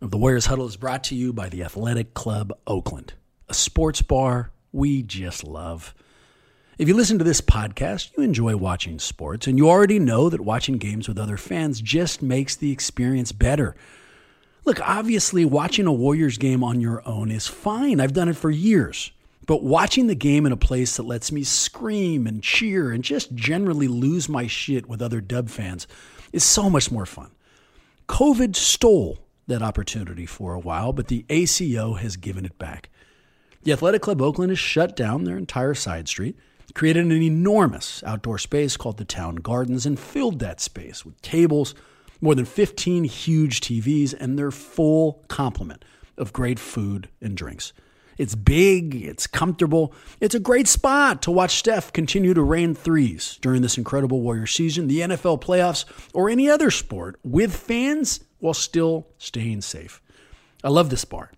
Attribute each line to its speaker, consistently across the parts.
Speaker 1: of the Warriors Huddle is brought to you by the Athletic Club Oakland, a sports bar we just love. If you listen to this podcast, you enjoy watching sports, and you already know that watching games with other fans just makes the experience better. Look, obviously, watching a Warriors game on your own is fine. I've done it for years. But watching the game in a place that lets me scream and cheer and just generally lose my shit with other dub fans is so much more fun. COVID stole that opportunity for a while, but the ACO has given it back. The Athletic Club Oakland has shut down their entire side street, created an enormous outdoor space called the Town Gardens, and filled that space with tables, more than 15 huge TVs, and their full complement of great food and drinks. It's big, it's comfortable, it's a great spot to watch Steph continue to rain threes during this incredible Warrior season, the NFL playoffs, or any other sport with fans while still staying safe. I love this bar.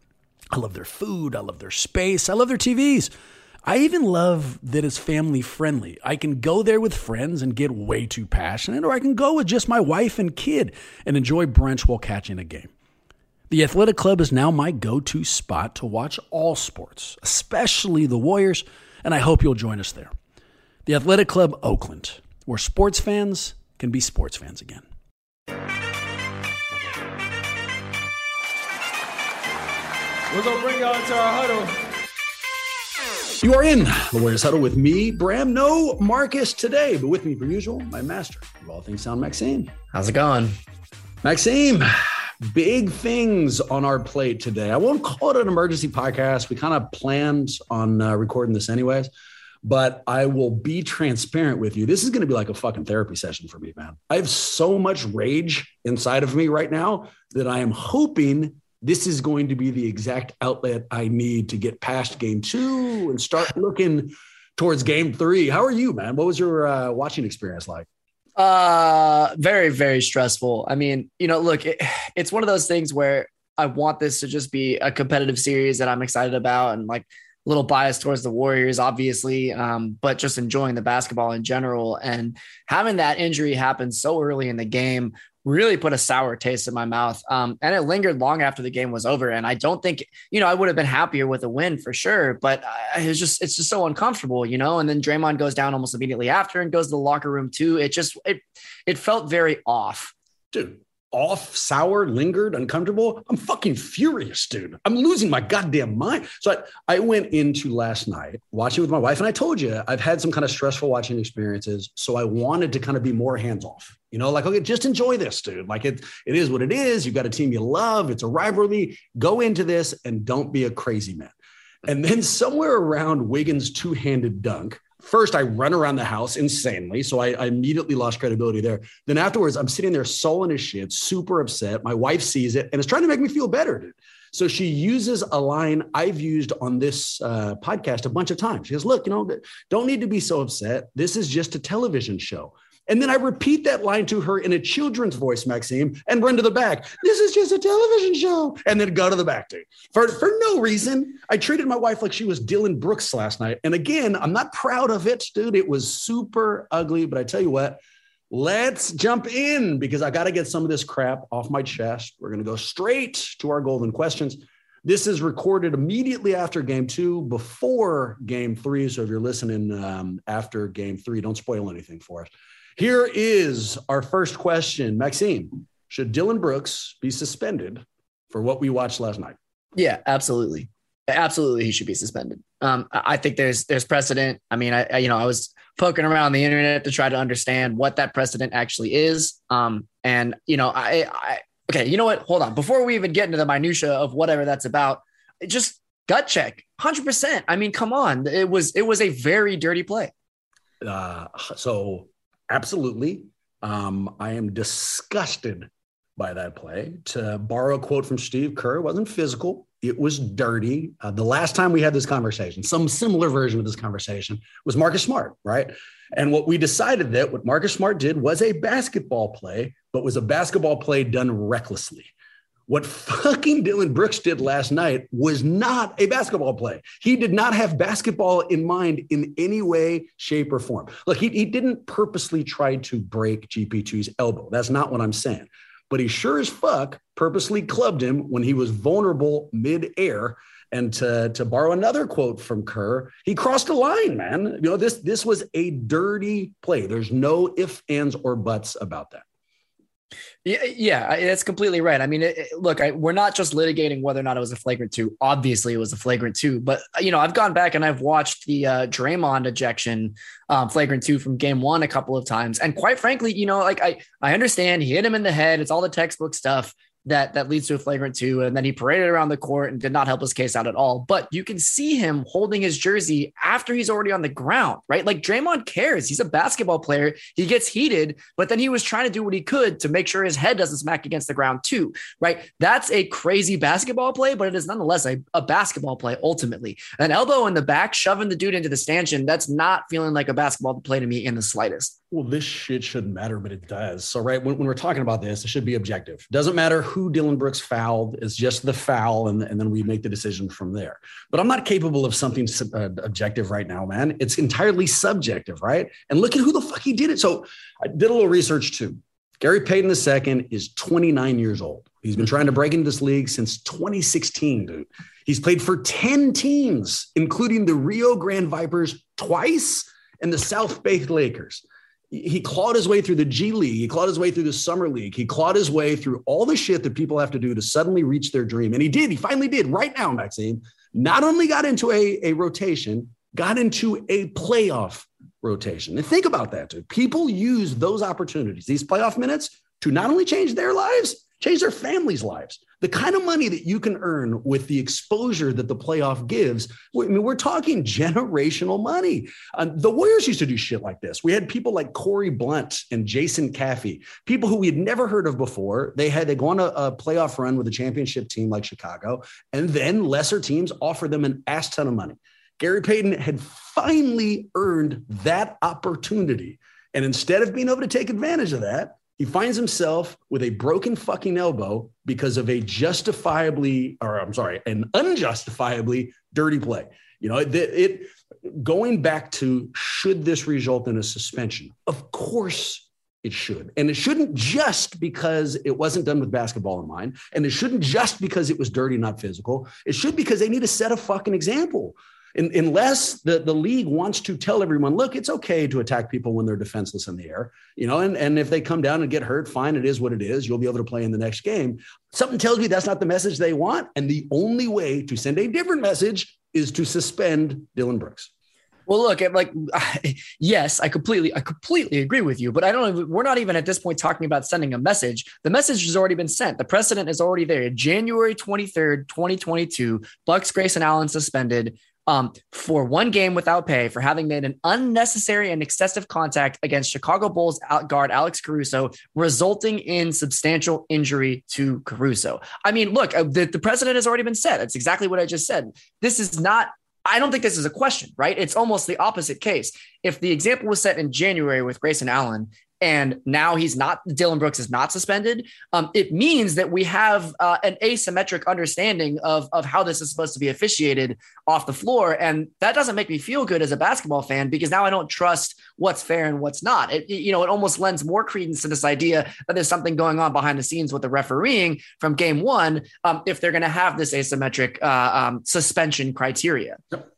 Speaker 1: I love their food. I love their space. I love their TVs. I even love that it's family friendly. I can go there with friends and get way too passionate, or I can go with just my wife and kid and enjoy brunch while catching a game. The Athletic Club is now my go to spot to watch all sports, especially the Warriors, and I hope you'll join us there. The Athletic Club Oakland, where sports fans can be sports fans again.
Speaker 2: We're gonna bring y'all into our huddle.
Speaker 1: You are in the Warriors Huddle with me, Bram. No Marcus today, but with me, per usual, my master of all things sound, Maxime.
Speaker 3: How's it going?
Speaker 1: Maxime, big things on our plate today. I won't call it an emergency podcast. We kind of planned on uh, recording this anyways, but I will be transparent with you. This is going to be like a fucking therapy session for me, man. I have so much rage inside of me right now that I am hoping this is going to be the exact outlet I need to get past game two and start looking towards game three. How are you, man? What was your uh, watching experience like?
Speaker 3: Uh, very, very stressful. I mean, you know, look, it, it's one of those things where I want this to just be a competitive series that I'm excited about and like a little biased towards the Warriors, obviously, um, but just enjoying the basketball in general. And having that injury happen so early in the game really put a sour taste in my mouth. Um, and it lingered long after the game was over. And I don't think, you know, I would have been happier with a win for sure, but it's just, it's just so uncomfortable, you know? And then Draymond goes down almost immediately after and goes to the locker room too. It just, it, it felt very off.
Speaker 1: Dude, off, sour, lingered, uncomfortable. I'm fucking furious, dude. I'm losing my goddamn mind. So I, I went into last night watching with my wife, and I told you I've had some kind of stressful watching experiences. So I wanted to kind of be more hands off. You know, like, okay, just enjoy this, dude. Like it, it is what it is. You've got a team you love. It's a rivalry. Go into this and don't be a crazy man. And then somewhere around Wiggins' two-handed dunk, first I run around the house insanely. So I, I, immediately lost credibility there. Then afterwards, I'm sitting there sullen as shit, super upset. My wife sees it and is trying to make me feel better, dude. So she uses a line I've used on this uh, podcast a bunch of times. She goes, Look, you know, don't need to be so upset. This is just a television show. And then I repeat that line to her in a children's voice, Maxime, and run to the back. This is just a television show. And then go to the back, dude. For, for no reason. I treated my wife like she was Dillon Brooks last night. And again, I'm not proud of it, dude. It was super ugly. But I tell you what, let's jump in because I got to get some of this crap off my chest. We're going to go straight to our golden questions. This is recorded immediately after game two, before game three. So if you're listening um, after game three, don't spoil anything for us. Here is our first question. Maxime, should Dillon Brooks be suspended for what we watched last night?
Speaker 3: Yeah, absolutely. Absolutely, he should be suspended. Um, I think there's there's precedent. I mean, I, I, you know I was poking around the internet to try to understand what that precedent actually is. Um, and you know I, I okay, you know what? Hold on. Before we even get into the minutia of whatever that's about, just gut check, hundred percent. I mean, come on, it was it was a very dirty play.
Speaker 1: Uh, so absolutely, um, I am disgusted by that play. To borrow a quote from Steve Kerr, it wasn't physical. It was dirty. Uh, the last time we had this conversation, some similar version of this conversation, was Marcus Smart, right? And what we decided that what Marcus Smart did was a basketball play, but was a basketball play done recklessly. What fucking Dillon Brooks did last night was not a basketball play. He did not have basketball in mind in any way, shape, or form. Look, he, he didn't purposely try to break GP2's elbow. That's not what I'm saying but he sure as fuck purposely clubbed him when he was vulnerable mid-air. And to, to borrow another quote from Kerr, he crossed a line, man. You know, this this was a dirty play. There's no ifs, ands, or buts about that.
Speaker 3: Yeah, yeah, that's completely right. I mean, it, it, look, I, we're not just litigating whether or not it was a flagrant two. Obviously, it was a flagrant two. But you know, I've gone back and I've watched the uh, Draymond ejection um, flagrant two from Game One a couple of times, and quite frankly, you know, like I I understand he hit him in the head. It's all the textbook stuff that that leads to a flagrant two. And then he paraded around the court and did not help his case out at all. But you can see him holding his jersey after he's already on the ground, right? Like Draymond cares. He's a basketball player. He gets heated, but then he was trying to do what he could to make sure his head doesn't smack against the ground too, right? That's a crazy basketball play, but it is nonetheless a, a basketball play ultimately. An elbow in the back, shoving the dude into the stanchion, that's not feeling like a basketball play to me in the slightest
Speaker 1: well, this shit shouldn't matter, but it does. So, right when, when, we're talking about this, it should be objective. Doesn't matter who Dillon Brooks fouled; it's just the foul, and, and then we make the decision from there. But I'm not capable of something uh, objective right now, man. It's entirely subjective, right? And look at who the fuck he did it. So, I did a little research too. Gary Payton II is 29 years old. He's been trying to break into this league since 2016, dude. He's played for 10 teams, including the Rio Grande Vipers twice and the South Bay Lakers he clawed his way through the G League. He clawed his way through the Summer League. He clawed his way through all the shit that people have to do to suddenly reach their dream. And he did. He finally did right now, Maxime. Not only got into a, a rotation, got into a playoff rotation. And think about that, dude. People use those opportunities, these playoff minutes, to not only change their lives, change their families' lives. The kind of money that you can earn with the exposure that the playoff gives, I mean, we're talking generational money. Uh, the Warriors used to do shit like this. We had people like Corey Blount and Jason Caffey, people who we had never heard of before. They had they go on a, a playoff run with a championship team like Chicago, and then lesser teams offer them an ass ton of money. Gary Payton had finally earned that opportunity. And instead of being able to take advantage of that, he finds himself with a broken fucking elbow because of a justifiably, or I'm sorry, an unjustifiably dirty play. You know, it, it going back to should this result in a suspension? Of course it should. And it shouldn't just because it wasn't done with basketball in mind. And it shouldn't just because it was dirty, not physical. It should because they need to set a fucking example. In, unless the, the league wants to tell everyone, look, it's okay to attack people when they're defenseless in the air, you know, and, and if they come down and get hurt, fine, it is what it is. You'll be able to play in the next game. Something tells me that's not the message they want. And the only way to send a different message is to suspend Dillon Brooks.
Speaker 3: Well, look, like, yes, I completely, I completely agree with you, but I don't. We're not even at this point talking about sending a message. The message has already been sent. The precedent is already there. January twenty third, twenty twenty two. Bucks, Grayson Allen suspended um, for one game without pay for having made an unnecessary and excessive contact against Chicago Bulls guard Alex Caruso, resulting in substantial injury to Caruso. I mean, look, uh, the, the president has already been said. That's exactly what I just said. This is not I don't think this is a question, right? It's almost the opposite case. If the example was set in January with Grayson Allen and now he's not Dillon Brooks is not suspended, um, it means that we have uh, an asymmetric understanding of of how this is supposed to be officiated off the floor, and that doesn't make me feel good as a basketball fan because now I don't trust what's fair and what's not. It, you know, it almost lends more credence to this idea that there's something going on behind the scenes with the refereeing from game one um, if they're going to have this asymmetric uh, um, suspension criteria.
Speaker 1: Yep.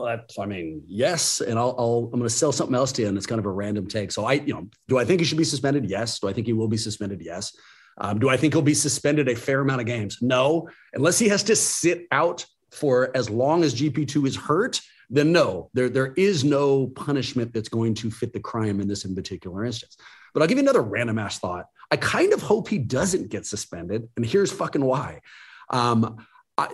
Speaker 1: Well, I mean, yes. And I'll, I'll I'm going to sell something else to you, and it's kind of a random take. So I, you know, do I think he should be suspended? Yes. Do I think he will be suspended? Yes. Um, do I think he'll be suspended a fair amount of games? No, unless he has to sit out for as long as GP2 is hurt. Then no, there there is no punishment that's going to fit the crime in this in particular instance. But I'll give you another random ass thought. I kind of hope he doesn't get suspended, and here's fucking why. Um,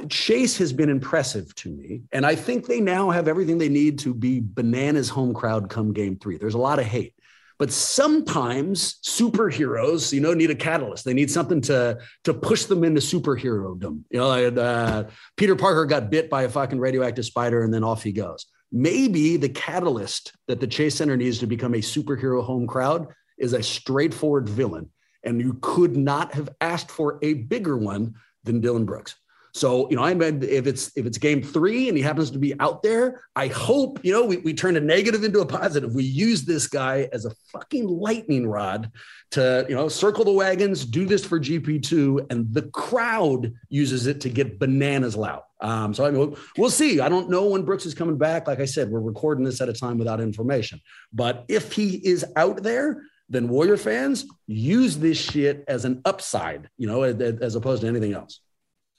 Speaker 1: Chase has been impressive to me, and I think they now have everything they need to be bananas home crowd come game three. There's a lot of hate, but sometimes superheroes, you know, need a catalyst. They need something to to push them into superherodom. You know, uh, Peter Parker got bit by a fucking radioactive spider, and then off he goes. Maybe the catalyst that the Chase Center needs to become a superhero home crowd is a straightforward villain, and you could not have asked for a bigger one than Dillon Brooks. So, you know, I mean, if it's if it's game three and he happens to be out there, I hope, you know, we, we turn a negative into a positive. We use this guy as a fucking lightning rod to, you know, circle the wagons, do this for GP2, and the crowd uses it to get bananas loud. Um, so I mean, we'll, we'll see. I don't know when Brooks is coming back. Like I said, we're recording this at a time without information. But if he is out there, then Warrior fans use this shit as an upside, you know, as, as opposed to anything else.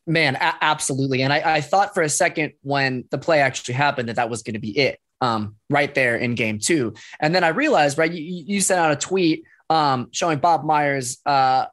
Speaker 3: Man, a- absolutely. And I, I, thought for a second when the play actually happened that that was going to be it um, right there in game two. And then I realized, right, you, you sent out a tweet um, showing Bob Myers uh,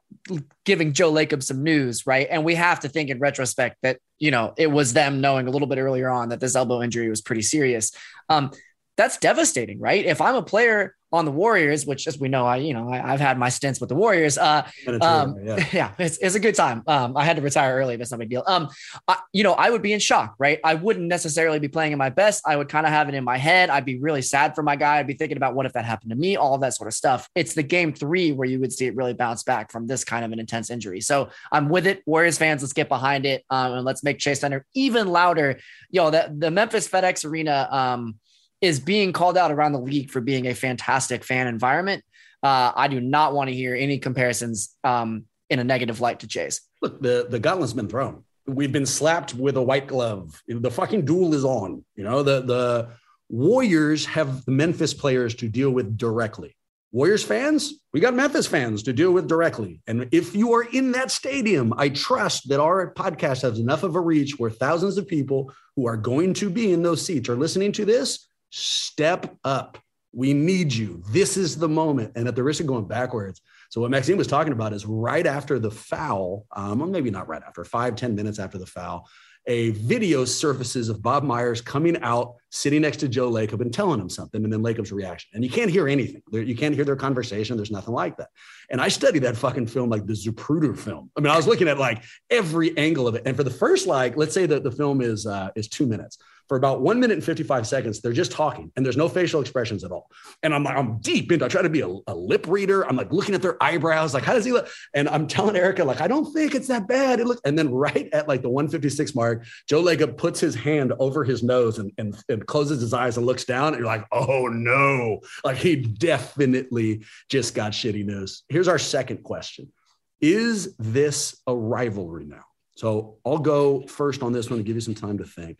Speaker 3: giving Joe Lacob some news, right? And we have to think in retrospect that, you know, it was them knowing a little bit earlier on that this elbow injury was pretty serious. Um, that's devastating, right? If I'm a player on the Warriors, which as we know, I you know I, have had my stints with the Warriors. Uh, um, yeah, yeah it's, it's, a good time. Um, I had to retire early. That's no big deal. Um, I, you know, I would be in shock, right? I wouldn't necessarily be playing in my best. I would kind of have it in my head. I'd be really sad for my guy. I'd be thinking about what if that happened to me, all that sort of stuff. It's the game three where you would see it really bounce back from this kind of an intense injury. So I'm with it. Warriors fans, let's get behind it um, and let's make Chase Center even louder. Yo, that the Memphis FedEx Arena. Um, is being called out around the league for being a fantastic fan environment. Uh, I do not want to hear any comparisons um, in a negative light to Chase.
Speaker 1: Look, the the gauntlet's been thrown. We've been slapped with a white glove. The fucking duel is on. You know the the Warriors have the Memphis players to deal with directly. Warriors fans, we got Memphis fans to deal with directly. And if you are in that stadium, I trust that our podcast has enough of a reach where thousands of people who are going to be in those seats are listening to this step up. We need you. This is the moment. And at the risk of going backwards, so what Maxime was talking about is right after the foul, um, or maybe not right after, five ten minutes after the foul, a video surfaces of Bob Myers coming out, sitting next to Joe Lacob and telling him something, and then Lacob's reaction. And you can't hear anything. You can't hear their conversation. There's nothing like that. And I studied that fucking film like the Zapruder film. I mean, I was looking at like every angle of it. And for the first, like, let's say that the film is uh, is two minutes for about one minute and 55 seconds, they're just talking and there's no facial expressions at all. And I'm like, I'm deep into, I try to be a, a, lip reader. I'm like looking at their eyebrows, like, how does he look? And I'm telling Erica, like, I don't think it's that bad. It looks, and then right at like the 156 mark, Joe Lacob puts his hand over his nose and, and, and closes his eyes and looks down. And you're like, oh no, like he definitely just got shitty news. Here's our second question Is this a rivalry now? So I'll go first on this one to give you some time to think.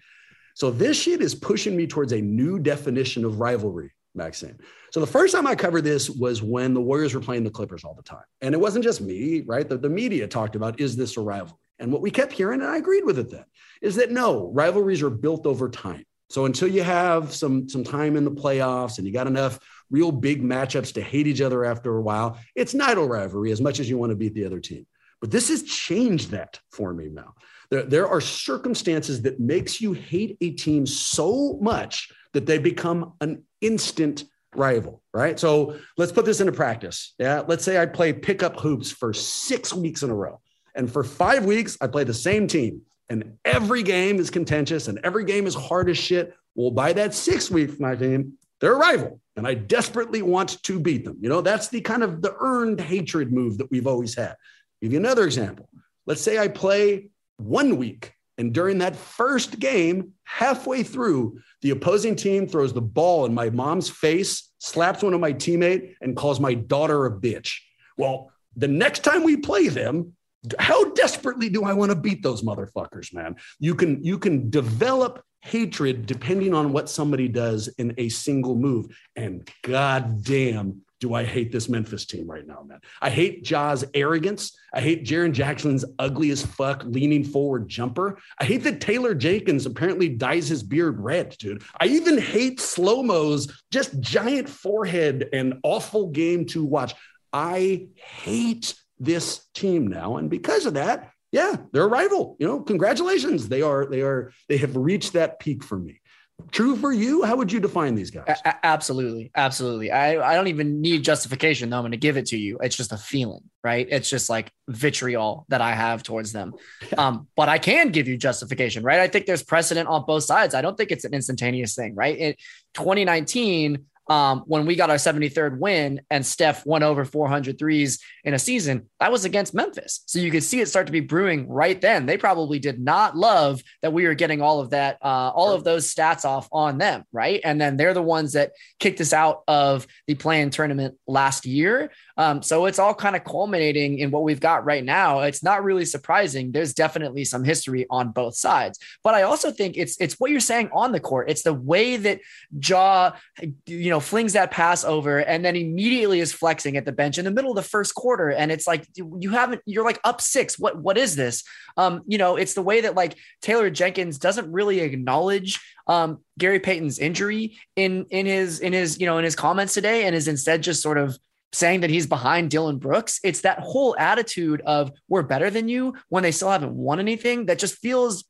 Speaker 1: So this shit is pushing me towards a new definition of rivalry, Maxime. So the first time I covered this was when the Warriors were playing the Clippers all the time. And it wasn't just me, right? The, the media talked about, is this a rivalry? And what we kept hearing, and I agreed with it then, is that no, rivalries are built over time. So until you have some, some time in the playoffs and you got enough real big matchups to hate each other after a while, it's not a rivalry as much as you want to beat the other team. But this has changed that for me now. There, there are circumstances that makes you hate a team so much that they become an instant rival, right? So let's put this into practice. Yeah. Let's say I play pickup hoops for six weeks in a row. And for five weeks, I play the same team. And every game is contentious and every game is hard as shit. Well, by that six week, my team, they're a rival. and I desperately want to beat them. You know, that's the kind of the earned hatred move that we've always had. give you another example. Let's say I play one week, and during that first game, halfway through, the opposing team throws the ball in my mom's face, slaps one of my teammate, and calls my daughter a bitch. Well, the next time we play them, how desperately do I want to beat those motherfuckers, man? You can you can develop hatred depending on what somebody does in a single move. And goddamn, do I hate this Memphis team right now, man. I hate Ja's arrogance. I hate Jaren Jackson's ugly as fuck leaning forward jumper. I hate that Taylor Jenkins apparently dyes his beard red, dude. I even hate slow mo's just giant forehead and awful game to watch. I hate this team now. And because of that, yeah, they're a rival. You know, congratulations. They are, they are, they have reached that peak for me. True for you? How would you define these guys?
Speaker 3: A- absolutely. Absolutely. I, I don't even need justification, though. I'm going to give it to you. It's just a feeling, right? It's just like vitriol that I have towards them. Um, but I can give you justification, right? I think there's precedent on both sides. I don't think it's an instantaneous thing, right? In 2019, um, when we got our 73rd win and Steph won over 400 threes in a season, that was against Memphis. So you could see it start to be brewing right then. They probably did not love that we were getting all of that, uh, all of those stats off on them, right? And then they're the ones that kicked us out of the play-in tournament last year. Um, so it's all kind of culminating in what we've got right now. It's not really surprising. There's definitely some history on both sides, but I also think it's it's what you're saying on the court. It's the way that Ja, you know, flings that pass over and then immediately is flexing at the bench in the middle of the first quarter, and it's like you haven't. You're like up six. What what is this? Um, you know, it's the way that like Taylor Jenkins doesn't really acknowledge um, Gary Payton's injury in in his in his you know in his comments today, and is instead just sort of saying that he's behind Dillon Brooks. It's that whole attitude of we're better than you when they still haven't won anything that just feels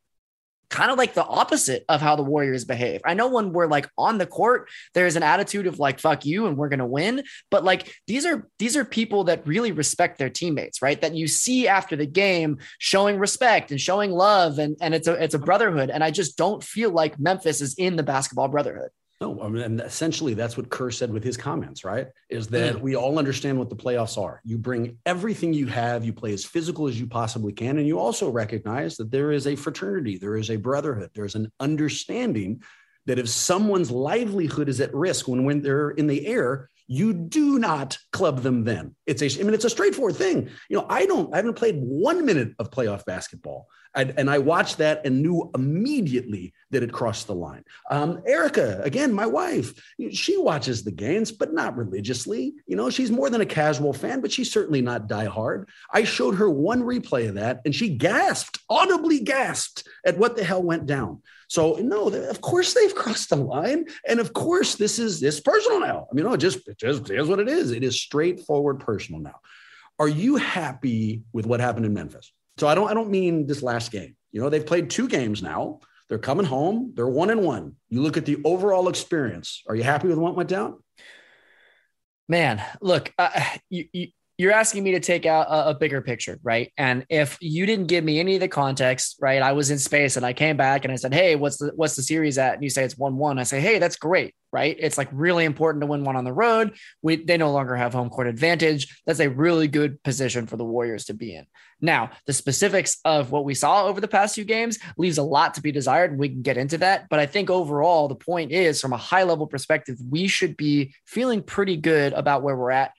Speaker 3: kind of like the opposite of how the Warriors behave. I know when we're like on the court, there's an attitude of like fuck you and we're going to win, but like these are these are people that really respect their teammates, right? That you see after the game showing respect and showing love and and it's a it's a brotherhood and I just don't feel like Memphis is in the basketball brotherhood.
Speaker 1: No, I mean, and essentially that's what Kerr said with his comments, right? Is that mm. we all understand what the playoffs are. You bring everything you have, you play as physical as you possibly can, and you also recognize that there is a fraternity, there is a brotherhood, there's an understanding that if someone's livelihood is at risk when when they're in the air, you do not club them then. It's a, I mean, it's a straightforward thing. You know, I don't, I haven't played one minute of playoff basketball. And I watched that and knew immediately that it crossed the line. Um, Erica, again, my wife, she watches the games, but not religiously. You know, she's more than a casual fan, but she's certainly not diehard. I showed her one replay of that and she gasped, audibly gasped at what the hell went down. So no, of course they've crossed the line, and of course this is this personal now. I mean, no, it just it just is what it is. It is straightforward personal now. Are you happy with what happened in Memphis? So I don't I don't mean this last game. You know, they've played two games now. They're coming home. They're one and one. You look at the overall experience. Are you happy with what went down?
Speaker 3: Man, look, uh, you, you you're asking me to take out a, a, bigger picture, right? And if you didn't give me any of the context, right? I was in space and I came back and I said, "Hey, what's the what's the series at?" And you say it's one one. I say, "Hey, that's great, right? It's like really important to win one on the road. We they no longer have home court advantage. That's a really good position for the Warriors to be in. Now, the specifics of what we saw over the past few games leaves a lot to be desired, and we can get into that. But I think overall, the point is, from a high level perspective, we should be feeling pretty good about where we're at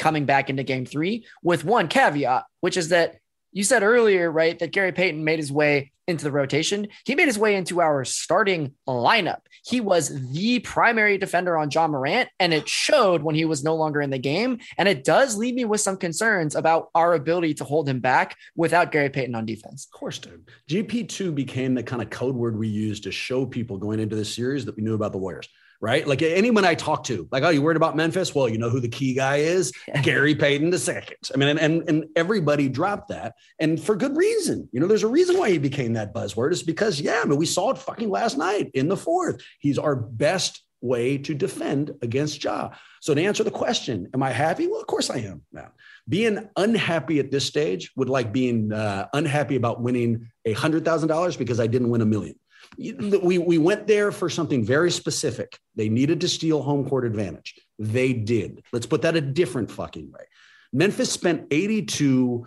Speaker 3: coming back into game three with one caveat, which is that you said earlier, right, that Gary Payton made his way into the rotation. He made his way into our starting lineup. He was the primary defender on Ja Morant, and it showed when he was no longer in the game. And it does leave me with some concerns about our ability to hold him back without Gary Payton on defense.
Speaker 1: Of course, dude. GP2 became the kind of code word we used to show people going into this series that we knew about the Warriors right? Like anyone I talk to, like, oh, you worried about Memphis? Well, you know who the key guy is? Gary Payton the second. I mean, and, and, and everybody dropped that. And for good reason. You know, there's a reason why he became that buzzword. Is because, yeah, I mean, we saw it fucking last night in the fourth. He's our best way to defend against Ja. So to answer the question, am I happy? Well, of course I am, man. Being unhappy at this stage would like being uh, unhappy about winning a hundred thousand dollars because I didn't win a million. We, we went there for something very specific. They needed to steal home court advantage. They did. Let's put that a different fucking way. Memphis spent 82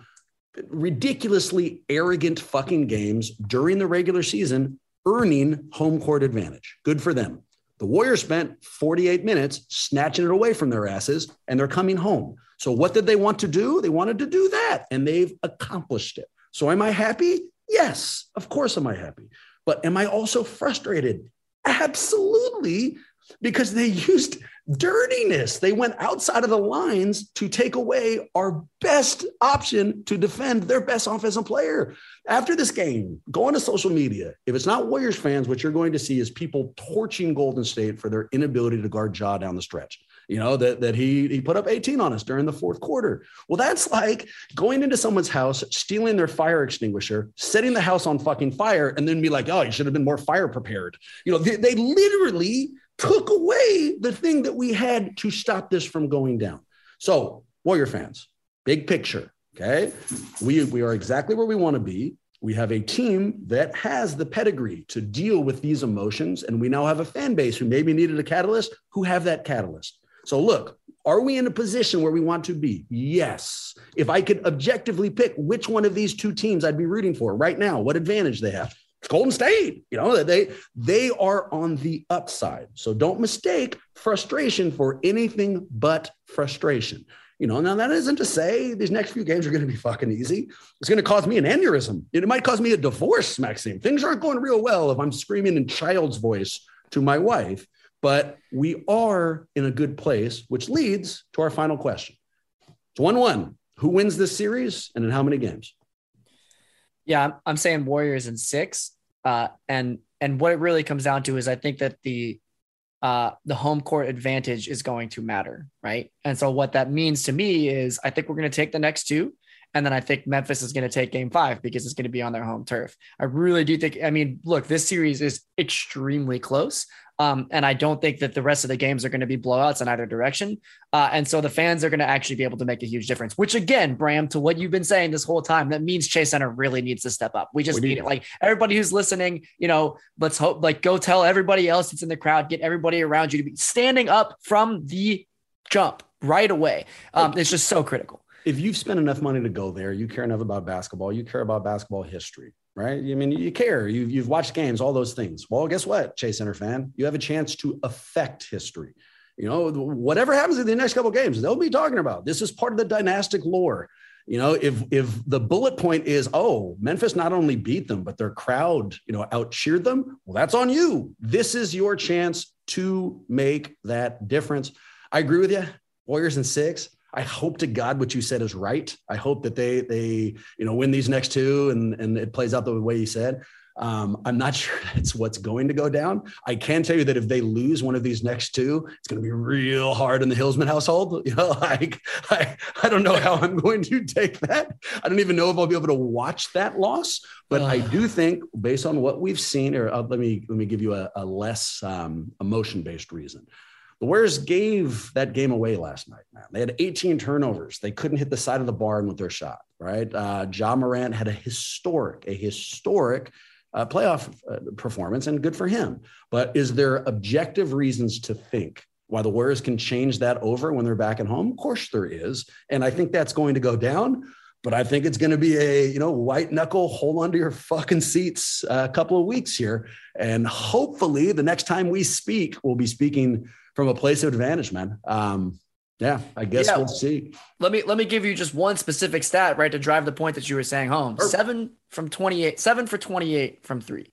Speaker 1: ridiculously arrogant fucking games during the regular season earning home court advantage. Good for them. The Warriors spent 48 minutes snatching it away from their asses and they're coming home. So, what did they want to do? They wanted to do that and they've accomplished it. So, am I happy? Yes, of course, am I happy. But am I also frustrated? Absolutely, because they used dirtiness. They went outside of the lines to take away our best option to defend their best offensive player. After this game, go on to social media. If it's not Warriors fans, what you're going to see is people torching Golden State for their inability to guard Ja down the stretch. You know, that, that he he put up 18 on us during the fourth quarter. Well, that's like going into someone's house, stealing their fire extinguisher, setting the house on fucking fire, and then be like, oh, you should have been more fire prepared. You know, they, they literally took away the thing that we had to stop this from going down. So, Warrior fans, big picture, okay? We, we are exactly where we want to be. We have a team that has the pedigree to deal with these emotions. And we now have a fan base who maybe needed a catalyst who have that catalyst. So, look, are we in a position where we want to be? Yes. If I could objectively pick which one of these two teams I'd be rooting for right now, what advantage they have, it's Golden State. You know, they they are on the upside. So don't mistake frustration for anything but frustration. You know, now that isn't to say these next few games are going to be fucking easy. It's going to cause me an aneurysm. It might cause me a divorce, Maxime. Things aren't going real well if I'm screaming in child's voice to my wife, but we are in a good place, which leads to our final question. It's 1 1. Who wins this series and in how many games?
Speaker 3: Yeah, I'm saying Warriors in six. Uh, and and what it really comes down to is I think that the uh, the home court advantage is going to matter, right? And so what that means to me is I think we're going to take the next two, and then I think Memphis is going to take game five because it's going to be on their home turf. I really do think, I mean, look, this series is extremely close. Um, and I don't think that the rest of the games are going to be blowouts in either direction. Uh, and so the fans are going to actually be able to make a huge difference, which again, Bram, to what you've been saying this whole time, that means Chase Center really needs to step up. We just we need, need it. Like everybody who's listening, you know, let's hope, like go tell everybody else that's in the crowd, get everybody around you to be standing up from the jump right away. Um, it's just so critical.
Speaker 1: If you've spent enough money to go there, you care enough about basketball, you care about basketball history right? I mean, you care, you've, you've watched games, all those things. Well, guess what, Chase Center fan? You have a chance to affect history. You know, whatever happens in the next couple games, they'll be talking about. This is part of the dynastic lore. You know, if if the bullet point is, oh, Memphis not only beat them, but their crowd, you know, out cheered them, well, that's on you. This is your chance to make that difference. I agree with you. Warriors in six. I hope to God what you said is right. I hope that they they you know win these next two and and it plays out the way you said. Um, I'm not sure that's what's going to go down. I can tell you that if they lose one of these next two, it's going to be real hard in the Hillsman household. You know, like I, I don't know how I'm going to take that. I don't even know if I'll be able to watch that loss. But uh. I do think, based on what we've seen, or uh, let me let me give you a, a less um, emotion based reason. The Warriors gave that game away last night, man. They had 18 turnovers. They couldn't hit the side of the barn with their shot, right? Uh, Ja Morant had a historic, a historic uh, playoff uh, performance, and good for him. But is there objective reasons to think why the Warriors can change that over when they're back at home? Of course there is. And I think that's going to go down. But I think it's going to be a, you know, white knuckle, hold onto your fucking seats uh, a couple of weeks here. And hopefully the next time we speak, we'll be speaking from a place of advantage, man. Um, yeah, I guess yeah. we'll see.
Speaker 3: Let me let me give you just one specific stat, right, to drive the point that you were saying home. Perfect. Seven from twenty-eight, seven for twenty-eight from three.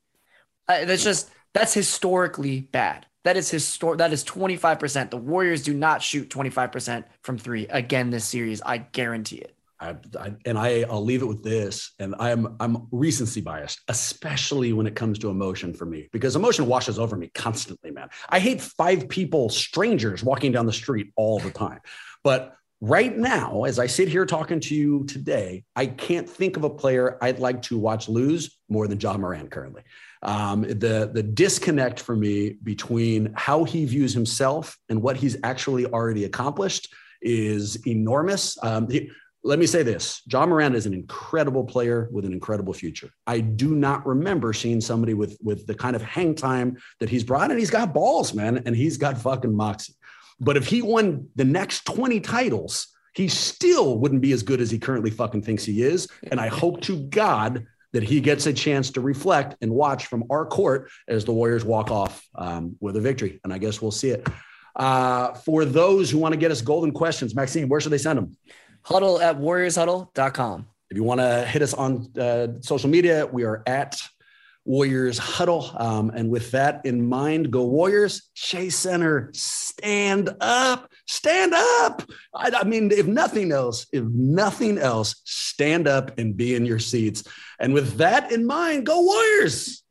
Speaker 3: Uh, that's just that's historically bad. That is historic. That is twenty-five percent. The Warriors do not shoot twenty-five percent from three again this series. I guarantee it.
Speaker 1: I, I, and I, I'll leave it with this. And I'm I'm recency biased, especially when it comes to emotion for me, because emotion washes over me constantly, man. I hate five people, strangers, walking down the street all the time. But right now, as I sit here talking to you today, I can't think of a player I'd like to watch lose more than Ja Morant currently. Um, the the disconnect for me between how he views himself and what he's actually already accomplished is enormous. Um, he, let me say this Ja Morant is an incredible player with an incredible future. I do not remember seeing somebody with, with the kind of hang time that he's brought, and he's got balls, man, and he's got fucking moxie. But if he won the next 20 titles, he still wouldn't be as good as he currently fucking thinks he is. And I hope to God that he gets a chance to reflect and watch from our court as the Warriors walk off um, with a victory. And I guess we'll see it. Uh, for those who want to get us golden questions, Maxime, where should they send them?
Speaker 3: Huddle at warriorshuddle.com.
Speaker 1: If you want to hit us on uh, social media, we are at Warriors Huddle. Um, and with that in mind, go Warriors. Shea Center, stand up, stand up. I, I, mean, if nothing else, if nothing else, stand up and be in your seats. And with that in mind, go Warriors.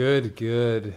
Speaker 2: Good, good.